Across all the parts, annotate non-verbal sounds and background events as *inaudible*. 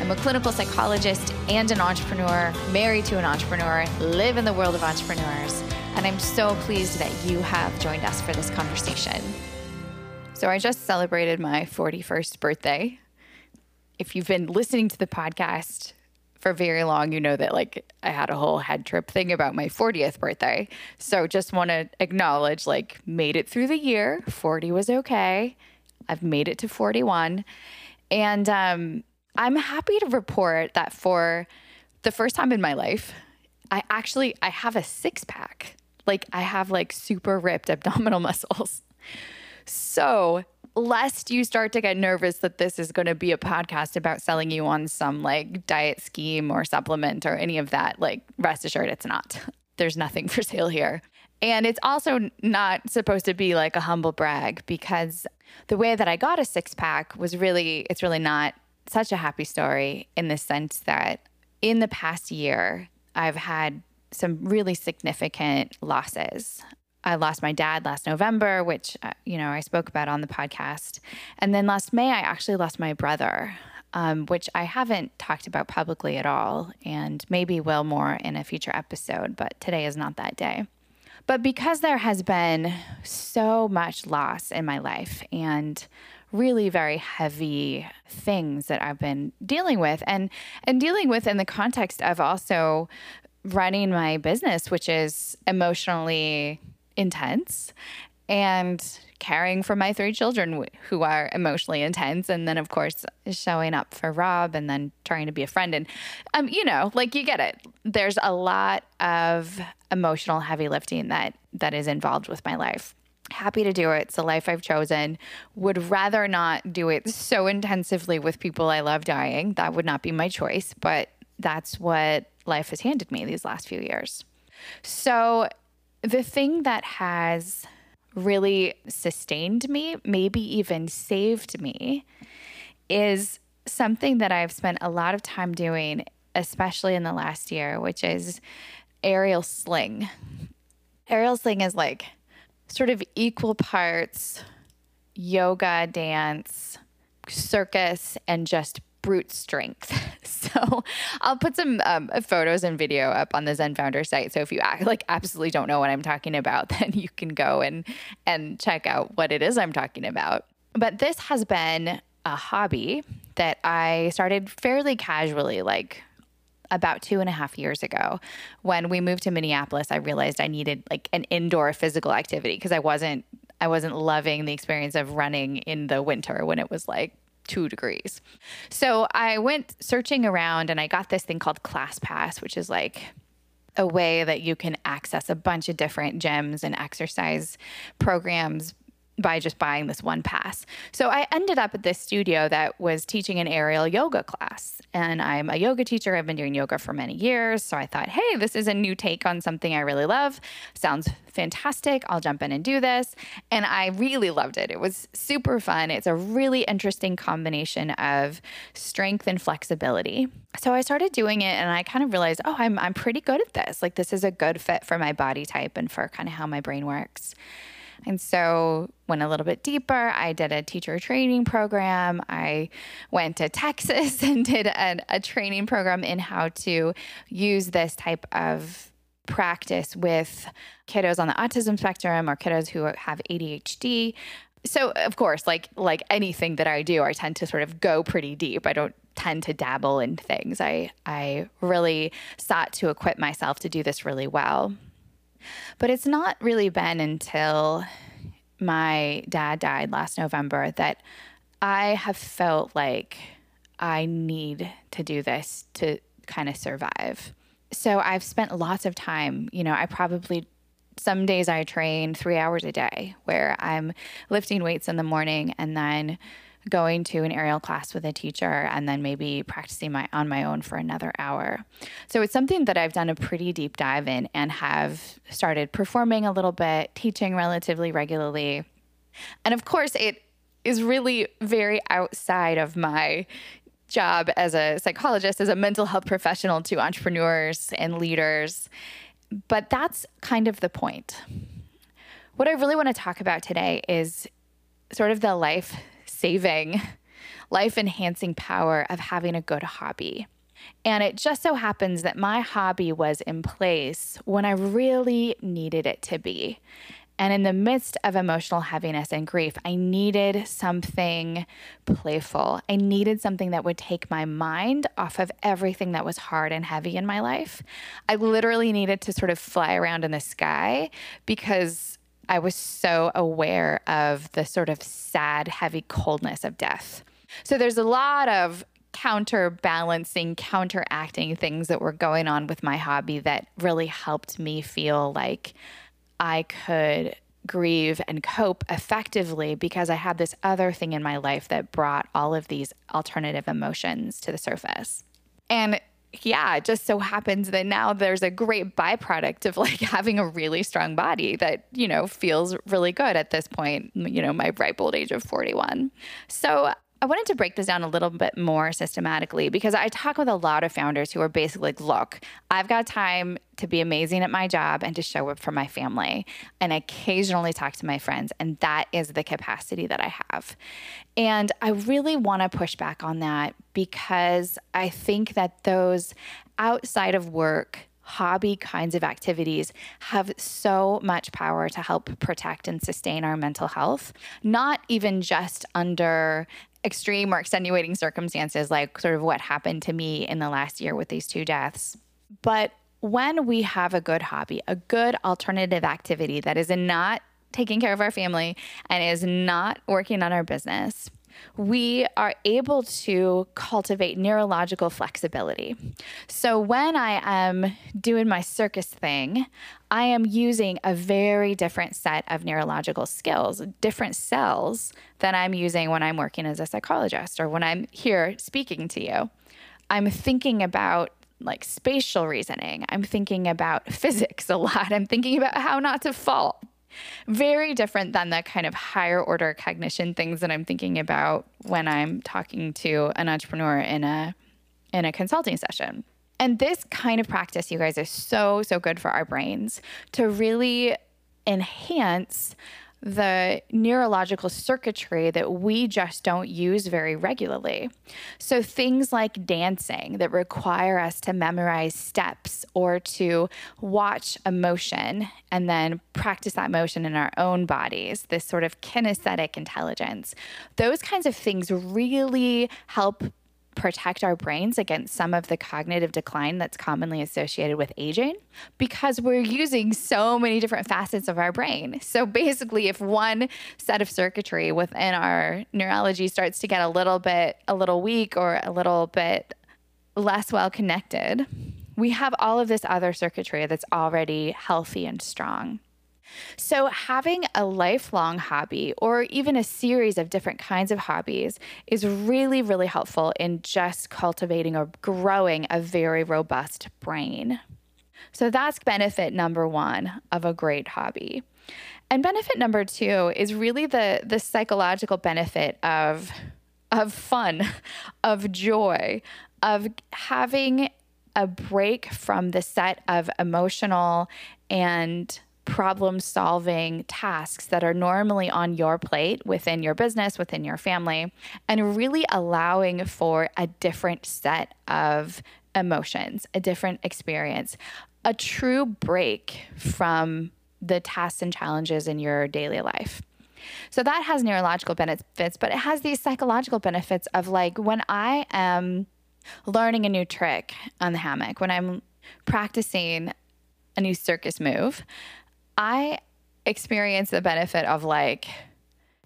I'm a clinical psychologist and an entrepreneur, married to an entrepreneur, live in the world of entrepreneurs, and I'm so pleased that you have joined us for this conversation. So, I just celebrated my 41st birthday. If you've been listening to the podcast for very long, you know that like I had a whole head trip thing about my 40th birthday. So, just want to acknowledge like made it through the year. 40 was okay. I've made it to 41. And um I'm happy to report that for the first time in my life, I actually I have a six pack. Like I have like super ripped abdominal *laughs* muscles. So, lest you start to get nervous that this is going to be a podcast about selling you on some like diet scheme or supplement or any of that, like rest assured it's not. There's nothing *laughs* for sale here. And it's also not supposed to be like a humble brag because the way that I got a six pack was really, it's really not such a happy story in the sense that in the past year, I've had some really significant losses. I lost my dad last November, which, uh, you know, I spoke about on the podcast. And then last May, I actually lost my brother, um, which I haven't talked about publicly at all, and maybe will more in a future episode, but today is not that day. But because there has been so much loss in my life and really very heavy things that I've been dealing with and and dealing with in the context of also running my business which is emotionally intense and caring for my three children who are emotionally intense. And then of course showing up for Rob and then trying to be a friend. And um you know like you get it. There's a lot of emotional heavy lifting that that is involved with my life happy to do it. It's the life I've chosen. Would rather not do it so intensively with people I love dying. That would not be my choice, but that's what life has handed me these last few years. So, the thing that has really sustained me, maybe even saved me, is something that I've spent a lot of time doing, especially in the last year, which is aerial sling. Aerial sling is like sort of equal parts yoga, dance, circus, and just brute strength. *laughs* So I'll put some um, photos and video up on the Zen Founder site. So if you like absolutely don't know what I'm talking about, *laughs* then you can go and and check out what it is I'm talking about. But this has been a hobby that I started fairly casually, like about two and a half years ago when we moved to Minneapolis, I realized I needed like an indoor physical activity because I wasn't I wasn't loving the experience of running in the winter when it was like two degrees. So I went searching around and I got this thing called ClassPass, which is like a way that you can access a bunch of different gyms and exercise programs by just buying this one pass. So I ended up at this studio that was teaching an aerial yoga class. And I'm a yoga teacher. I've been doing yoga for many years. So I thought, hey, this is a new take on something I really love. Sounds fantastic. I'll jump in and do this. And I really loved it. It was super fun. It's a really interesting combination of strength and flexibility. So I started doing it and I kind of realized, oh, I'm, I'm pretty good at this. Like, this is a good fit for my body type and for kind of how my brain works. And so went a little bit deeper. I did a teacher training program. I went to Texas *laughs* and did a, a training program in how to use this type of practice with kiddos on the autism spectrum or kiddos who have ADHD. So of course, like like anything that I do, I tend to sort of go pretty deep. I don't tend to dabble in things. I I really sought to equip myself to do this really well. But it's not really been until my dad died last November that I have felt like I need to do this to kind of survive. So I've spent lots of time, you know, I probably some days I train three hours a day where I'm lifting weights in the morning and then going to an aerial class with a teacher and then maybe practicing my on my own for another hour. So it's something that I've done a pretty deep dive in and have started performing a little bit, teaching relatively regularly. And of course, it is really very outside of my job as a psychologist, as a mental health professional to entrepreneurs and leaders. But that's kind of the point. What I really want to talk about today is sort of the life saving, *laughs* life enhancing power of having a good hobby. And it just so happens that my hobby was in place when I really needed it to be. And in the midst of emotional heaviness and grief, I needed something playful. I needed something that would take my mind off of everything that was hard and heavy in my life. I literally needed to sort of fly around in the sky because I was so aware of the sort of sad, heavy coldness of death. So there's a lot of counterbalancing, counteracting things that were going on with my hobby that really helped me feel like I could grieve and cope effectively because I had this other thing in my life that brought all of these alternative emotions to the surface. And yeah, it just so happens that now there's a great byproduct of like *laughs* having a really strong body that, you know, feels really good at this point, you know, my ripe old age of 41. So I wanted to break this down a little bit more systematically because I talk with a lot of founders who are basically like, look, I've got time to be amazing at my job and to show up for my family and occasionally talk to my friends. And that is the capacity that I have. And I really want to push back on that because I think that those outside of work hobby kinds of activities have so much power to help protect and sustain our mental health, not even just under extreme or extenuating circumstances, like sort of what happened to me in the last year with these two deaths. But when we have a good hobby, a good alternative activity that is not taking care of our family and is not working on our business, we are able to cultivate neurological flexibility. So when I am doing my circus thing, I am using a very different set of neurological skills, different cells than I'm using when I'm working as a psychologist or when I'm here speaking to you. I'm thinking about like spatial reasoning. I'm thinking about physics a lot. I'm thinking about how not to fall. Very different than the kind of higher order cognition things that I'm thinking about when I'm talking to an entrepreneur in a in a consulting session. And this kind of practice, you guys, is so, so good for our brains to really enhance the neurological circuitry that we just don't use very regularly. So, things like dancing that require us to memorize steps or to watch a motion and then practice that motion in our own bodies, this sort of kinesthetic intelligence, those kinds of things really help protect our brains against some of the cognitive decline that's commonly associated with aging because we're using so many different facets of our brain. So basically, if one set of circuitry within our neurology starts to get a little bit a little weak or a little bit less well connected, we have all of this other circuitry that's already healthy and strong. So, having a lifelong hobby or even a series of different kinds of hobbies is really, really helpful in just cultivating or growing a very robust brain. So, that's benefit number one of a great hobby. And benefit number two is really the, the psychological benefit of, of fun, *laughs* of joy, of having a break from the set of emotional and problem solving tasks that are normally on your plate within your business, within your family, and really allowing for a different set of emotions, a different experience, a true break from the tasks and challenges in your daily life. So that has neurological benefits, but it has these psychological benefits of like when I am learning a new trick on the hammock, when I'm practicing a new circus move, I experience the benefit of like,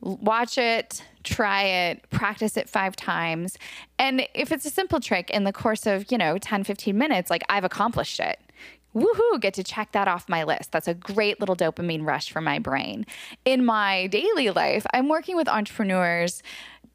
watch it, try it, practice it five times. And if it's a simple trick in the course of, you know, 10, 15 minutes, like I've accomplished it. Woohoo, get to check that off my list. That's a great little dopamine rush for my brain. In my daily life, I'm working with entrepreneurs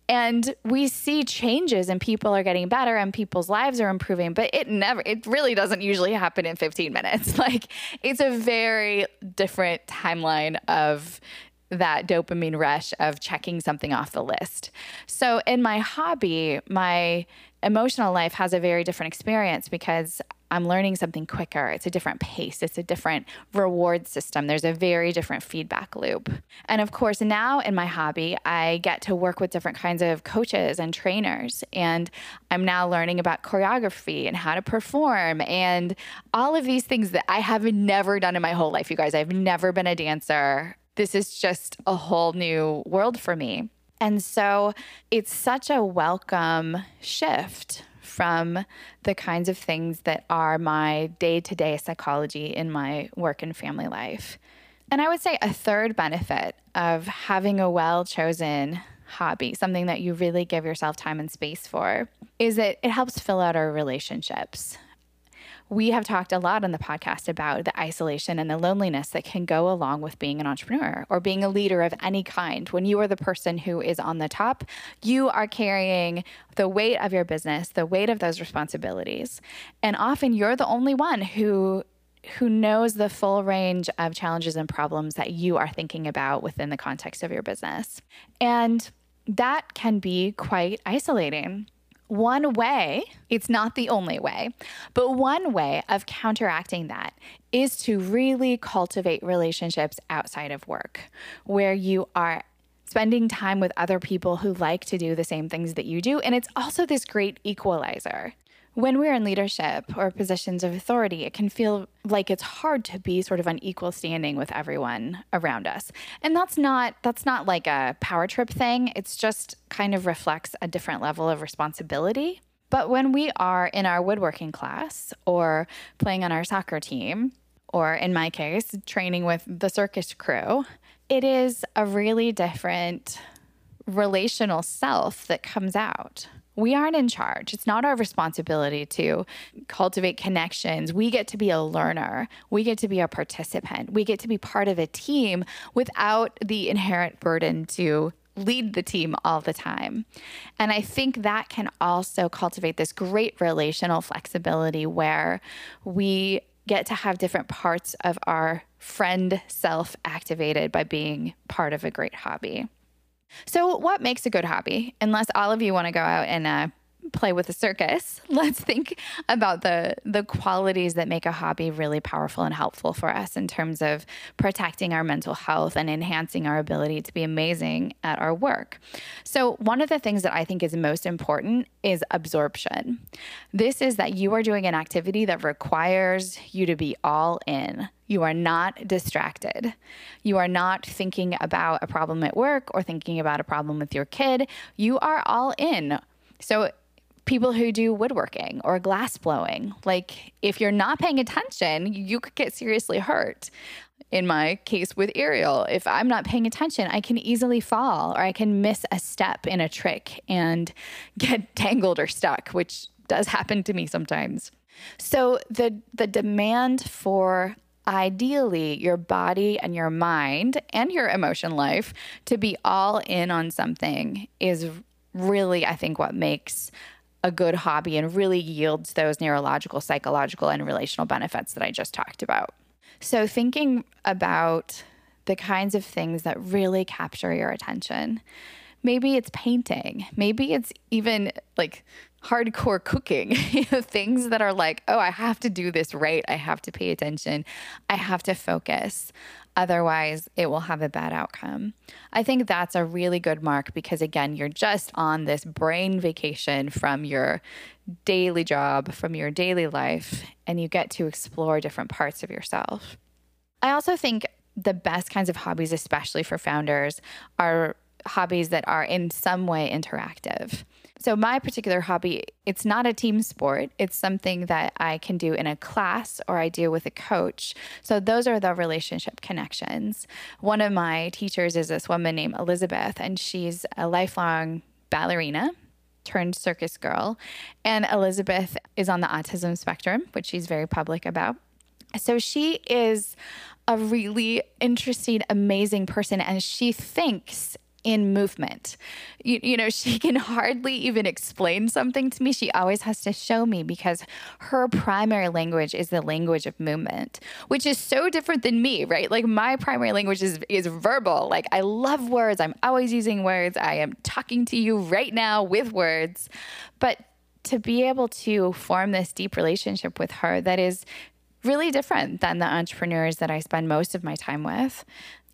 And we see changes and people are getting better and people's lives are improving, but it never, it really doesn't usually happen in 15 minutes. *laughs* Like it's a very different timeline of that dopamine rush of checking something off the list. So in my hobby, my emotional life has a very different experience because I'm learning something quicker. It's a different pace, it's a different reward system. There's a very different feedback loop. And of course, now in my hobby, I get to work with different kinds of coaches and trainers. And I'm now learning about choreography and how to perform and all of these things that I have never done in my whole life, you guys. I've never been a dancer. This is just a whole new world for me. And so it's such a welcome shift from the kinds of things that are my day to day psychology in my work and family life. And I would say a third benefit of having a well chosen hobby, something that you really give yourself time and space for, is that it helps fill out our relationships we have talked a lot on the podcast about the isolation and the loneliness that can go along with being an entrepreneur or being a leader of any kind. When you are the person who is on the top, you are carrying the weight of your business, the weight of those responsibilities. And often you're the only one who who knows the full range of challenges and problems that you are thinking about within the context of your business. And that can be quite isolating. One way, it's not the only way, but one way of counteracting that is to really cultivate relationships outside of work where you are spending time with other people who like to do the same things that you do. And it's also this great equalizer when we're in leadership or positions of authority, it can feel like it's hard to be sort of on equal standing with everyone around us. And that's not that's not like a power trip thing. It's just kind of reflects a different level of responsibility. But when we are in our woodworking class or playing on our soccer team, or in my case, training with the circus crew, it is a really different relational self that comes out we aren't in charge. It's not our responsibility to cultivate connections. We get to be a learner. We get to be a participant. We get to be part of a team without the inherent burden to lead the team all the time. And I think that can also cultivate this great relational flexibility where we get to have different parts of our friend self activated by being part of a great hobby. So, what makes a good hobby? Unless all of you want to go out and uh, play with a circus, *laughs* let's think about the the qualities that make a hobby really powerful and helpful for us in terms of protecting our mental health and enhancing our ability to be amazing at our work. So, one of the things that I think is most important is absorption. This is that you are doing an activity that requires you to be all in. You are not distracted. You are not thinking about a problem at work or thinking about a problem with your kid. You are all in. So, people who do woodworking or glass blowing, like if you're not paying attention, you could get seriously hurt. In my case with aerial, if I'm not paying attention, I can easily fall or I can miss a step in a trick and *laughs* get tangled or stuck, which does happen to me sometimes. So the the demand for ideally your body and your mind and your emotion life to be all in on something is really, I think, what makes a good hobby and really yields those neurological, psychological, and relational benefits that I just talked about. So, thinking about the kinds of things that really capture your attention. Maybe it's painting. Maybe it's even like hardcore cooking, *laughs* you know, things that are like, oh, I have to do this right. I have to pay attention. I have to focus. Otherwise, it will have a bad outcome. I think that's a really good mark because, again, you're just on this brain vacation from your daily job, from your daily life, and you get to explore different parts of yourself. I also think the best kinds of hobbies, especially for founders, are hobbies that are in some way interactive. So my particular hobby, it's not a team sport. It's something that I can do in a class or I do with a coach. So those are the relationship connections. One of my teachers is this woman named Elizabeth and she's a lifelong ballerina turned circus girl. And Elizabeth is on the autism spectrum, which she's very public about. So she is a really interesting, amazing person, and she thinks in movement. You, you, know, she can hardly even explain something to me. She always has to show me because her primary language is the language of movement, which is so different than me, right? Like my primary language is is verbal. Like I love words. I'm always using words. I am talking to you right now with words. But to be able to form this deep relationship with her that is really different than the entrepreneurs that I spend most of my time with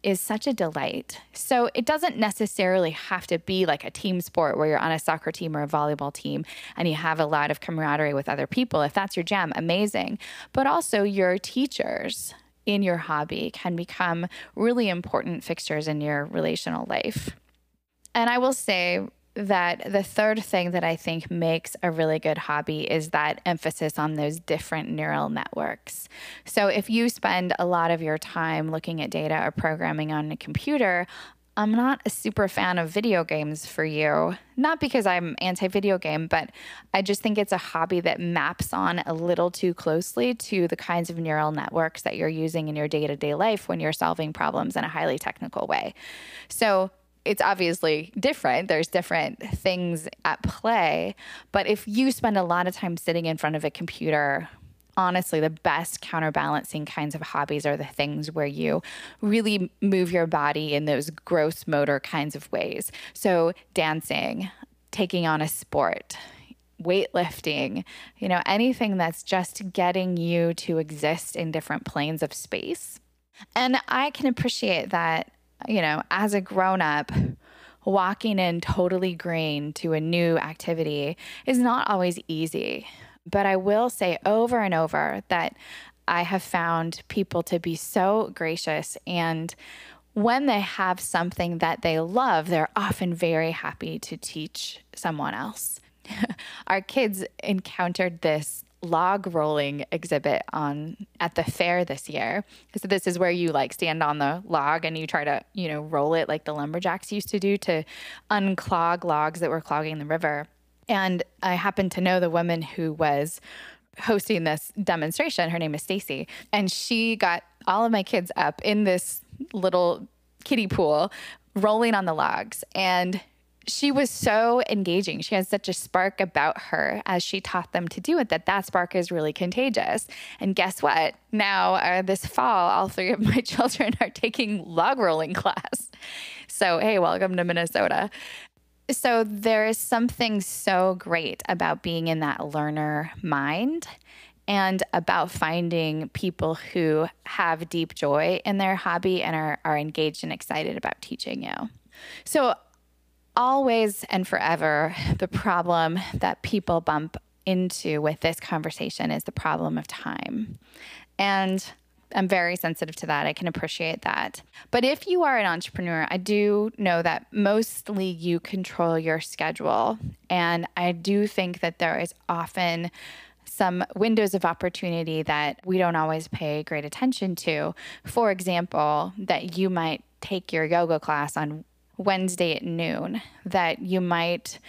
is such a delight. So it doesn't necessarily have to be like a team sport where you're on a soccer team or a volleyball team and you have a lot of camaraderie with other people. If that's your jam, amazing. But also your teachers in your hobby can become really important fixtures in your relational life. And I will say, that the third thing that I think makes a really good hobby is that emphasis on those different neural networks. So, if you spend a lot of your time looking at data or programming on a computer, I'm not a super fan of video games for you. Not because I'm anti video game, but I just think it's a hobby that maps on a little too closely to the kinds of neural networks that you're using in your day to day life when you're solving problems in a highly technical way. So, it's obviously different. There's different things at play. But if you spend a lot of time sitting in front of a computer, honestly, the best counterbalancing kinds of hobbies are the things where you really move your body in those gross motor kinds of ways. So, dancing, taking on a sport, weightlifting, you know, anything that's just getting you to exist in different planes of space. And I can appreciate that you know, as a grown up, walking in totally green to a new activity is not always easy. But I will say over and over that I have found people to be so gracious and when they have something that they love, they're often very happy to teach someone else. *laughs* Our kids encountered this log rolling exhibit on at the fair this year. So this is where you like stand on the log and you try to, you know, roll it like the lumberjacks used to do to unclog logs that were clogging the river. And I happen to know the woman who was hosting this demonstration. Her name is Stacy, and she got all of my kids up in this little kiddie pool rolling on the logs and she was so engaging. She has such a spark about her as she taught them to do it that that spark is really contagious. And guess what? Now, uh, this fall, all three of my *laughs* children are taking log rolling class. So, hey, welcome to Minnesota. So, there is something so great about being in that learner mind and about finding people who have deep joy in their hobby and are, are engaged and excited about teaching you. So, always and forever, the problem that people bump into with this conversation is the problem of time. And I'm very sensitive to that. I can appreciate that. But if you are an entrepreneur, I do know that mostly you control your schedule. And I do think that there is often some windows of opportunity that we don't always pay great attention to. For example, that you might take your yoga class on Wednesday at noon that you might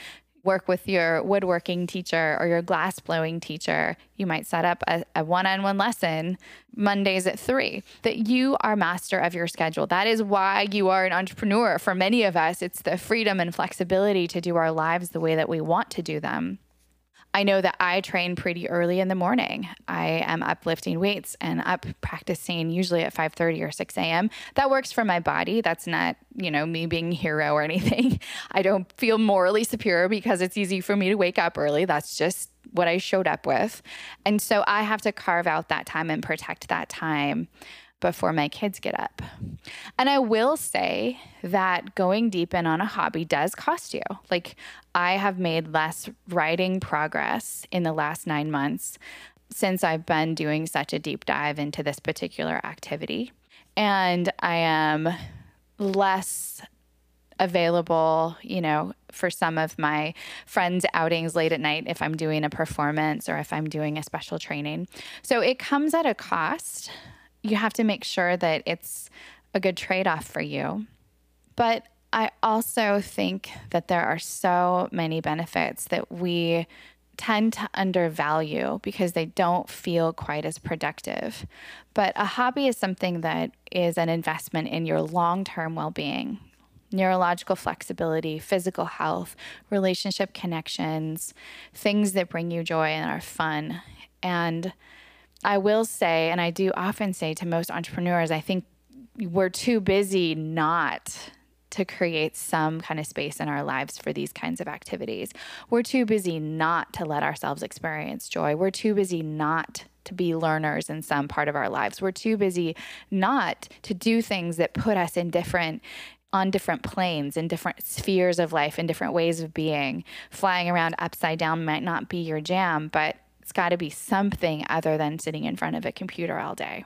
work with your woodworking teacher or your glass blowing teacher. You might set up a one on one lesson Mondays at three, that you are master of your schedule. That is why you are an entrepreneur. For many of us, it's the freedom and flexibility to do our lives the way that we want to do them. I know that I train pretty early in the morning. I am uplifting weights and up practicing usually at 5:30 or 6 a.m. That works for my body. That's not, you know, me being a hero or *laughs* anything. I don't feel morally superior because it's easy for me to wake up early. That's just what I showed up with. And so I have to carve out that time and protect that time before my kids get up. And I will say that going deep in on a hobby does cost you. Like, I have made less writing progress in the last nine months since I've been doing such a deep dive into this particular activity. And I am less available, you know, for some of my friends' outings late at night if I'm doing a performance or if I'm doing a special training. So it comes at a cost you have to make sure that it's a good trade off for you. But I also think that there are so many benefits that we tend to undervalue because they don't feel quite as productive. But a hobby is something that is an investment in your long term well being. neurological flexibility, physical health, relationship connections, things that bring you joy and are fun. And I will say, and I do often say to most entrepreneurs, I think we're too busy not to create some kind of space in our lives for these kinds of activities. We're too busy not to let ourselves experience joy. We're too busy not to be learners in some part of our lives. We're too busy not to do things that put us in different on different planes in different spheres of life in different ways of being. Flying around upside down might not be your jam, but it's got to be something other than sitting in front of a computer all day.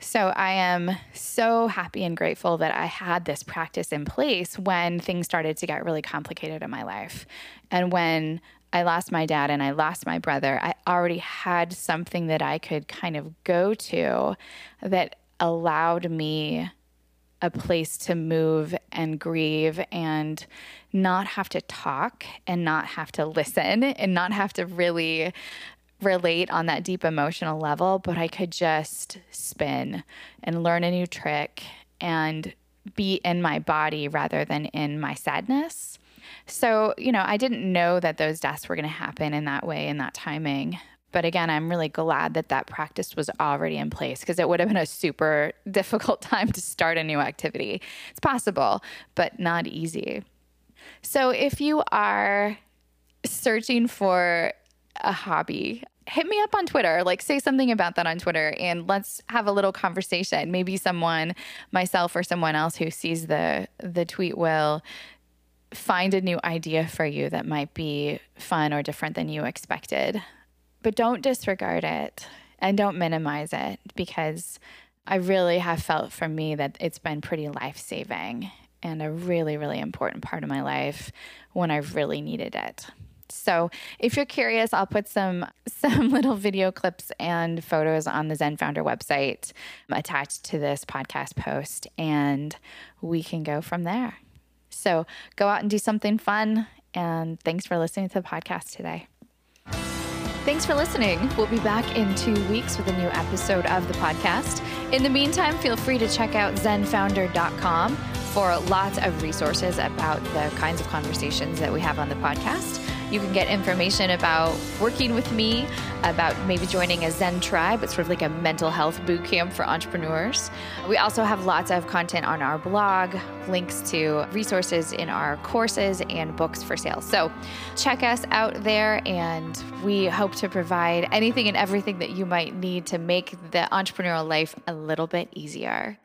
So I am so happy and grateful that I had this practice in place when things started to get really complicated in my life. And when I lost my dad and I lost my brother, I already had something that I could kind of go to that allowed me a place to move and grieve and not have to talk and not have to listen and not have to really relate on that deep emotional level, but I could just spin and learn a new trick and be in my body rather than in my sadness. So, you know, I didn't know that those deaths were going to happen in that way, in that timing. But again, I'm really glad that that practice was already in place because it would have been a super *laughs* difficult time to start a new activity. It's possible, but not easy. So, if you are searching for a hobby, hit me up on Twitter. Like, say something about that on Twitter and let's have a little conversation. Maybe someone, myself or someone else who sees the, the tweet will find a new idea for you that might be fun or different than you expected. But don't disregard it and don't minimize it because I really have felt for me that it's been pretty life saving and a really, really important part of my life when I've really needed it. So if you're curious, I'll put some *laughs* some little video clips and photos on the Zen Founder website attached to this podcast post, and we can go from there. So go out and do something fun. And thanks for listening to the podcast today. Thanks for listening. We'll be back in two weeks with a new episode of the podcast. In the meantime, feel free to check out zenfounder.com for lots of resources about the kinds of conversations that we have on the podcast. You can get information about working with me, about maybe joining a Zen tribe. It's sort of like a mental health boot camp for entrepreneurs. We also have lots of content on our blog, links to resources in our courses and books for sale. So check us out there, and we hope to provide anything and everything that you might need to make the entrepreneurial life a little bit easier.